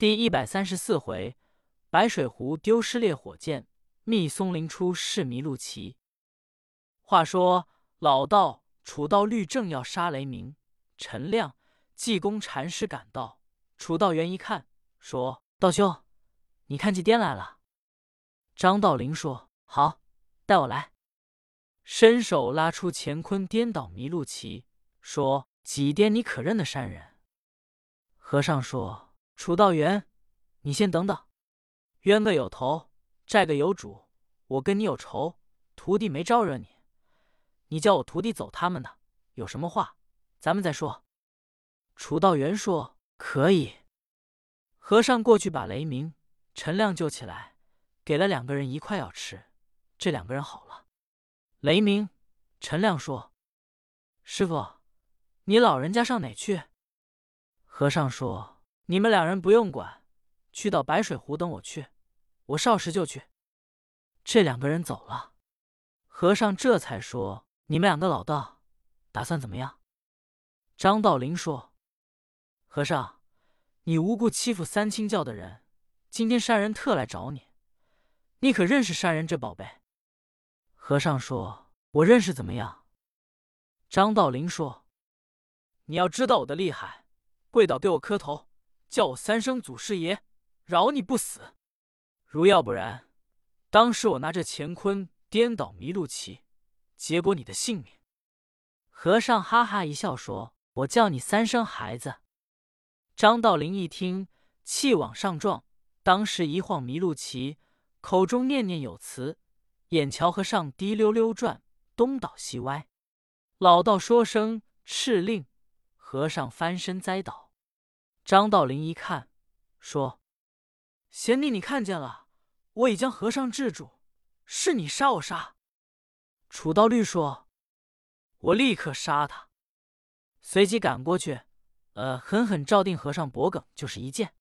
第一百三十四回，白水湖丢失烈火箭，密松林出试麋鹿旗。话说老道、楚道律正要杀雷鸣，陈亮、济公禅师赶到。楚道元一看，说：“道兄，你看祭颠来了。”张道陵说：“好，带我来。”伸手拉出乾坤颠倒麋鹿旗，说：“几颠，你可认得山人？”和尚说：“楚道元，你先等等。冤个有头，债个有主。我跟你有仇，徒弟没招惹你，你叫我徒弟走他们的，有什么话，咱们再说。”楚道元说：“可以。”和尚过去把雷鸣、陈亮救起来，给了两个人一块药吃，这两个人好了。雷鸣、陈亮说：“师傅，你老人家上哪去？”和尚说：“你们两人不用管，去到白水湖等我去，我少时就去。”这两个人走了，和尚这才说：“你们两个老道，打算怎么样？”张道陵说：“和尚，你无故欺负三清教的人，今天山人特来找你，你可认识山人这宝贝？”和尚说：“我认识，怎么样？”张道陵说：“你要知道我的厉害，跪倒给我磕头，叫我三声祖师爷，饶你不死。如要不然，当时我拿着乾坤颠倒麋鹿旗，结果你的性命。”和尚哈哈一笑说：“我叫你三声孩子。”张道陵一听，气往上撞，当时一晃麋鹿旗，口中念念有词。眼瞧和尚滴溜溜转，东倒西歪。老道说声敕令，和尚翻身栽倒。张道陵一看，说：“贤弟，你看见了，我已将和尚制住，是你杀我杀。”楚道律说：“我立刻杀他。”随即赶过去，呃，狠狠照定和尚脖颈，就是一剑。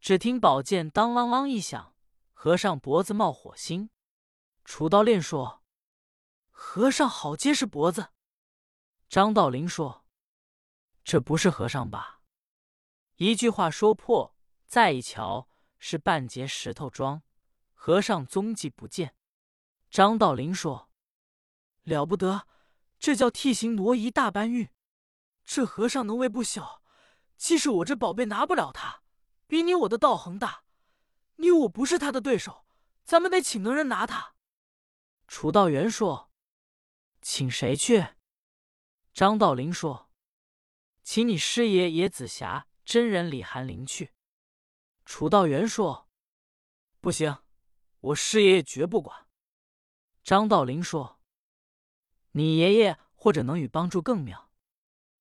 只听宝剑当啷啷一响，和尚脖子冒火星。楚道炼说：“和尚好结实脖子。”张道陵说：“这不是和尚吧？”一句话说破，再一瞧，是半截石头桩，和尚踪迹不见。张道陵说：“了不得，这叫替行挪移大搬运。这和尚能为不小，即使我这宝贝拿不了他，比你我的道行大，你我不是他的对手，咱们得请能人拿他。”楚道元说：“请谁去？”张道陵说：“请你师爷爷子霞真人李寒林去。”楚道元说：“不行，我师爷爷绝不管。”张道陵说：“你爷爷或者能与帮助更妙，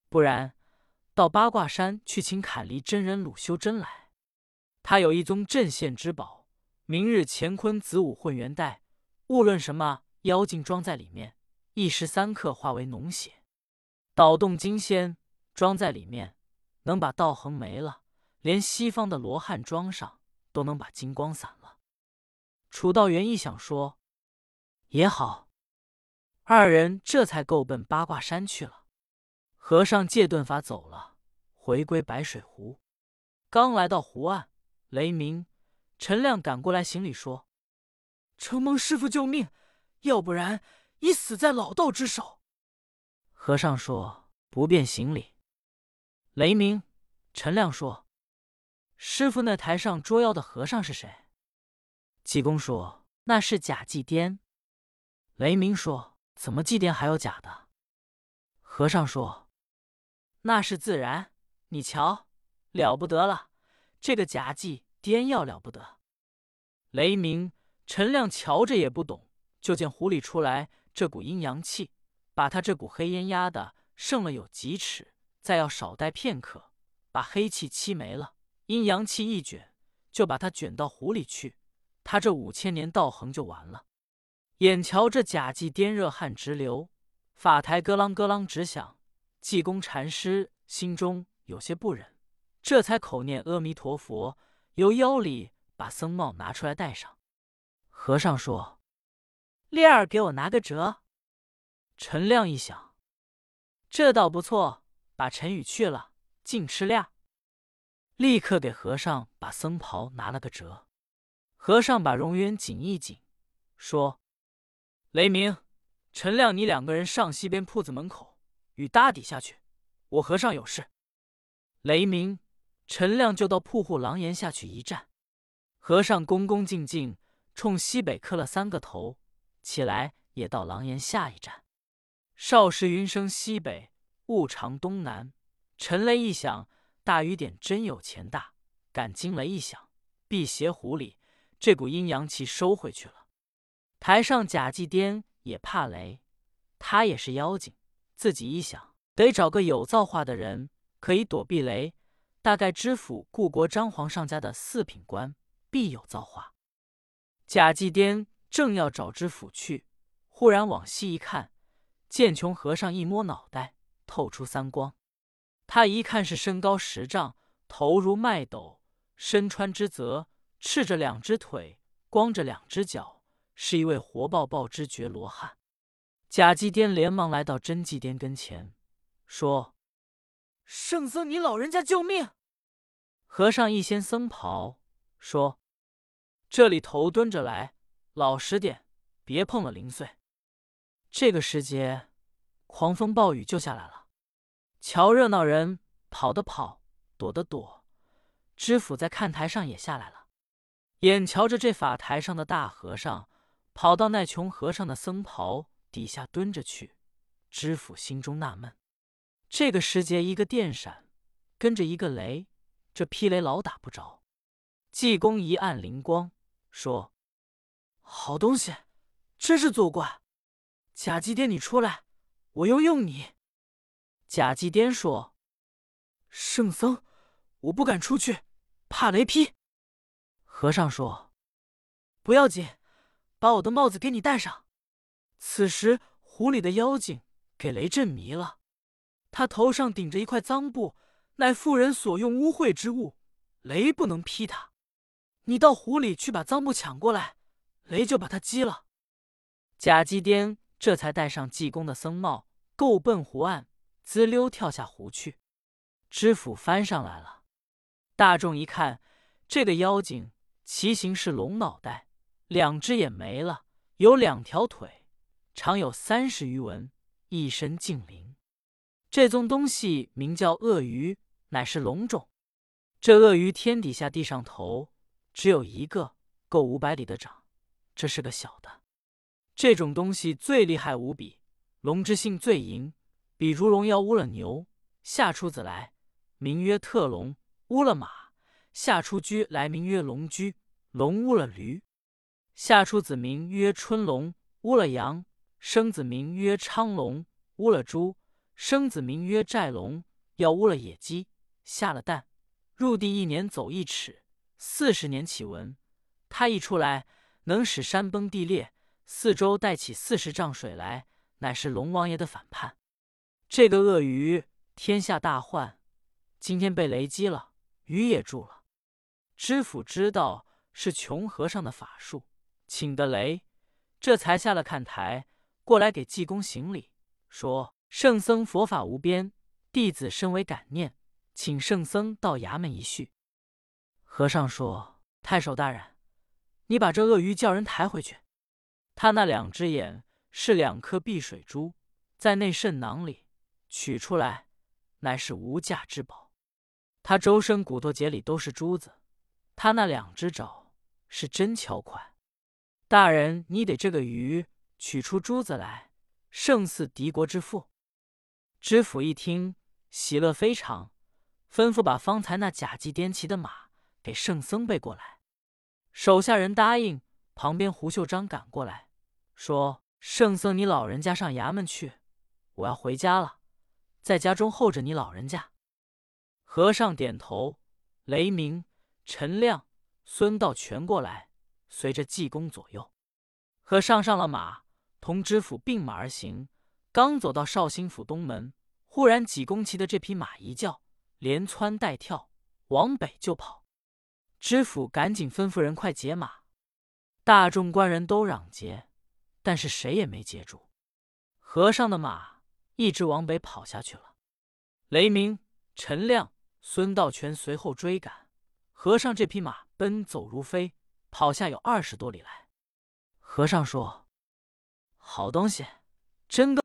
不然到八卦山去请坎离真人鲁修真来，他有一宗镇县之宝，明日乾坤子午混元袋。”无论什么妖精装在里面，一时三刻化为脓血；捣动金仙装在里面，能把道行没了；连西方的罗汉装上，都能把金光散了。楚道元一想说：“也好。”二人这才够奔八卦山去了。和尚借遁法走了，回归白水湖。刚来到湖岸，雷鸣、陈亮赶过来行礼说。承蒙师傅救命，要不然已死在老道之手。和尚说：“不便行礼。”雷鸣、陈亮说：“师傅，那台上捉妖的和尚是谁？”济公说：“那是假祭颠。”雷鸣说：“怎么祭颠还有假的？”和尚说：“那是自然。你瞧，了不得了，这个假祭颠要了不得。”雷鸣。陈亮瞧着也不懂，就见湖里出来这股阴阳气，把他这股黑烟压的剩了有几尺，再要少待片刻，把黑气吸没了，阴阳气一卷，就把他卷到湖里去，他这五千年道行就完了。眼瞧着假祭颠热汗直流，法台咯啷咯啷直响，济公禅师心中有些不忍，这才口念阿弥陀佛，由腰里把僧帽拿出来戴上。和尚说：“烈儿，给我拿个折。”陈亮一想，这倒不错，把陈宇去了，净吃亮。立刻给和尚把僧袍拿了个折。和尚把容渊紧一紧，说：“雷鸣、陈亮，你两个人上西边铺子门口与搭底下去，我和尚有事。”雷鸣、陈亮就到铺户廊檐下去一站。和尚恭恭敬敬冲西北磕了三个头，起来也到廊檐下一站。少时云生西北，雾长东南。陈雷一响，大雨点真有钱大；赶惊雷一响，辟邪狐狸。这股阴阳气收回去了。台上贾继颠也怕雷，他也是妖精。自己一想，得找个有造化的人可以躲避雷。大概知府顾国张皇上家的四品官必有造化。贾继颠正要找知府去，忽然往西一看，见穷和尚一摸脑袋，透出三光。他一看是身高十丈，头如麦斗，身穿之泽。赤着两只腿，光着两只脚，是一位活抱抱之绝罗汉。贾继颠连忙来到真继颠跟前，说：“圣僧，你老人家救命！”和尚一掀僧袍，说：“这里头蹲着来，老实点，别碰了零碎。”这个时节，狂风暴雨就下来了。瞧热闹人跑的跑，躲的躲，知府在看台上也下来了。眼瞧着这法台上的大和尚跑到那穷和尚的僧袍底下蹲着去，知府心中纳闷。这个时节，一个电闪，跟着一个雷，这劈雷老打不着。济公一按灵光，说：“好东西，真是作怪！贾继颠，你出来，我又用你。”贾继颠说：“圣僧，我不敢出去，怕雷劈。”和尚说：“不要紧，把我的帽子给你戴上。”此时湖里的妖精给雷震迷了，他头上顶着一块脏布，乃妇人所用污秽之物，雷不能劈他。你到湖里去把脏布抢过来，雷就把他击了。贾继颠这才戴上济公的僧帽，够奔湖岸，滋溜跳下湖去。知府翻上来了，大众一看，这个妖精。其形是龙脑袋，两只眼没了，有两条腿，长有三十余文，一身净鳞。这宗东西名叫鳄鱼，乃是龙种。这鳄鱼天底下地上头只有一个，够五百里的长。这是个小的。这种东西最厉害无比，龙之性最淫。比如龙要污了牛，下出子来，名曰特龙；污了马。夏出驹来，名曰龙驹；龙污了驴，夏出子名曰春龙；污了羊，生子名曰昌龙；污了猪，生子名曰寨龙。要污了野鸡，下了蛋，入地一年走一尺，四十年起纹。它一出来，能使山崩地裂，四周带起四十丈水来，乃是龙王爷的反叛。这个鳄鱼天下大患，今天被雷击了，鱼也住了。知府知道是穷和尚的法术，请的雷，这才下了看台，过来给济公行礼，说：“圣僧佛法无边，弟子深为感念，请圣僧到衙门一叙。”和尚说：“太守大人，你把这鳄鱼叫人抬回去。他那两只眼是两颗碧水珠，在内肾囊里取出来，乃是无价之宝。他周身骨头节里都是珠子。”他那两只爪是真巧快，大人，你得这个鱼取出珠子来，胜似敌国之父。知府一听，喜乐非常，吩咐把方才那假祭颠骑的马给圣僧背过来。手下人答应，旁边胡秀章赶过来，说：“圣僧，你老人家上衙门去，我要回家了，在家中候着你老人家。”和尚点头，雷鸣。陈亮、孙道全过来，随着济公左右。和尚上了马，同知府并马而行。刚走到绍兴府东门，忽然济公骑的这匹马一叫，连窜带跳，往北就跑。知府赶紧吩咐人快解马。大众官人都嚷劫，但是谁也没截住。和尚的马一直往北跑下去了。雷鸣、陈亮、孙道全随后追赶，和尚这匹马奔走如飞，跑下有二十多里来。和尚说：“好东西，真够。”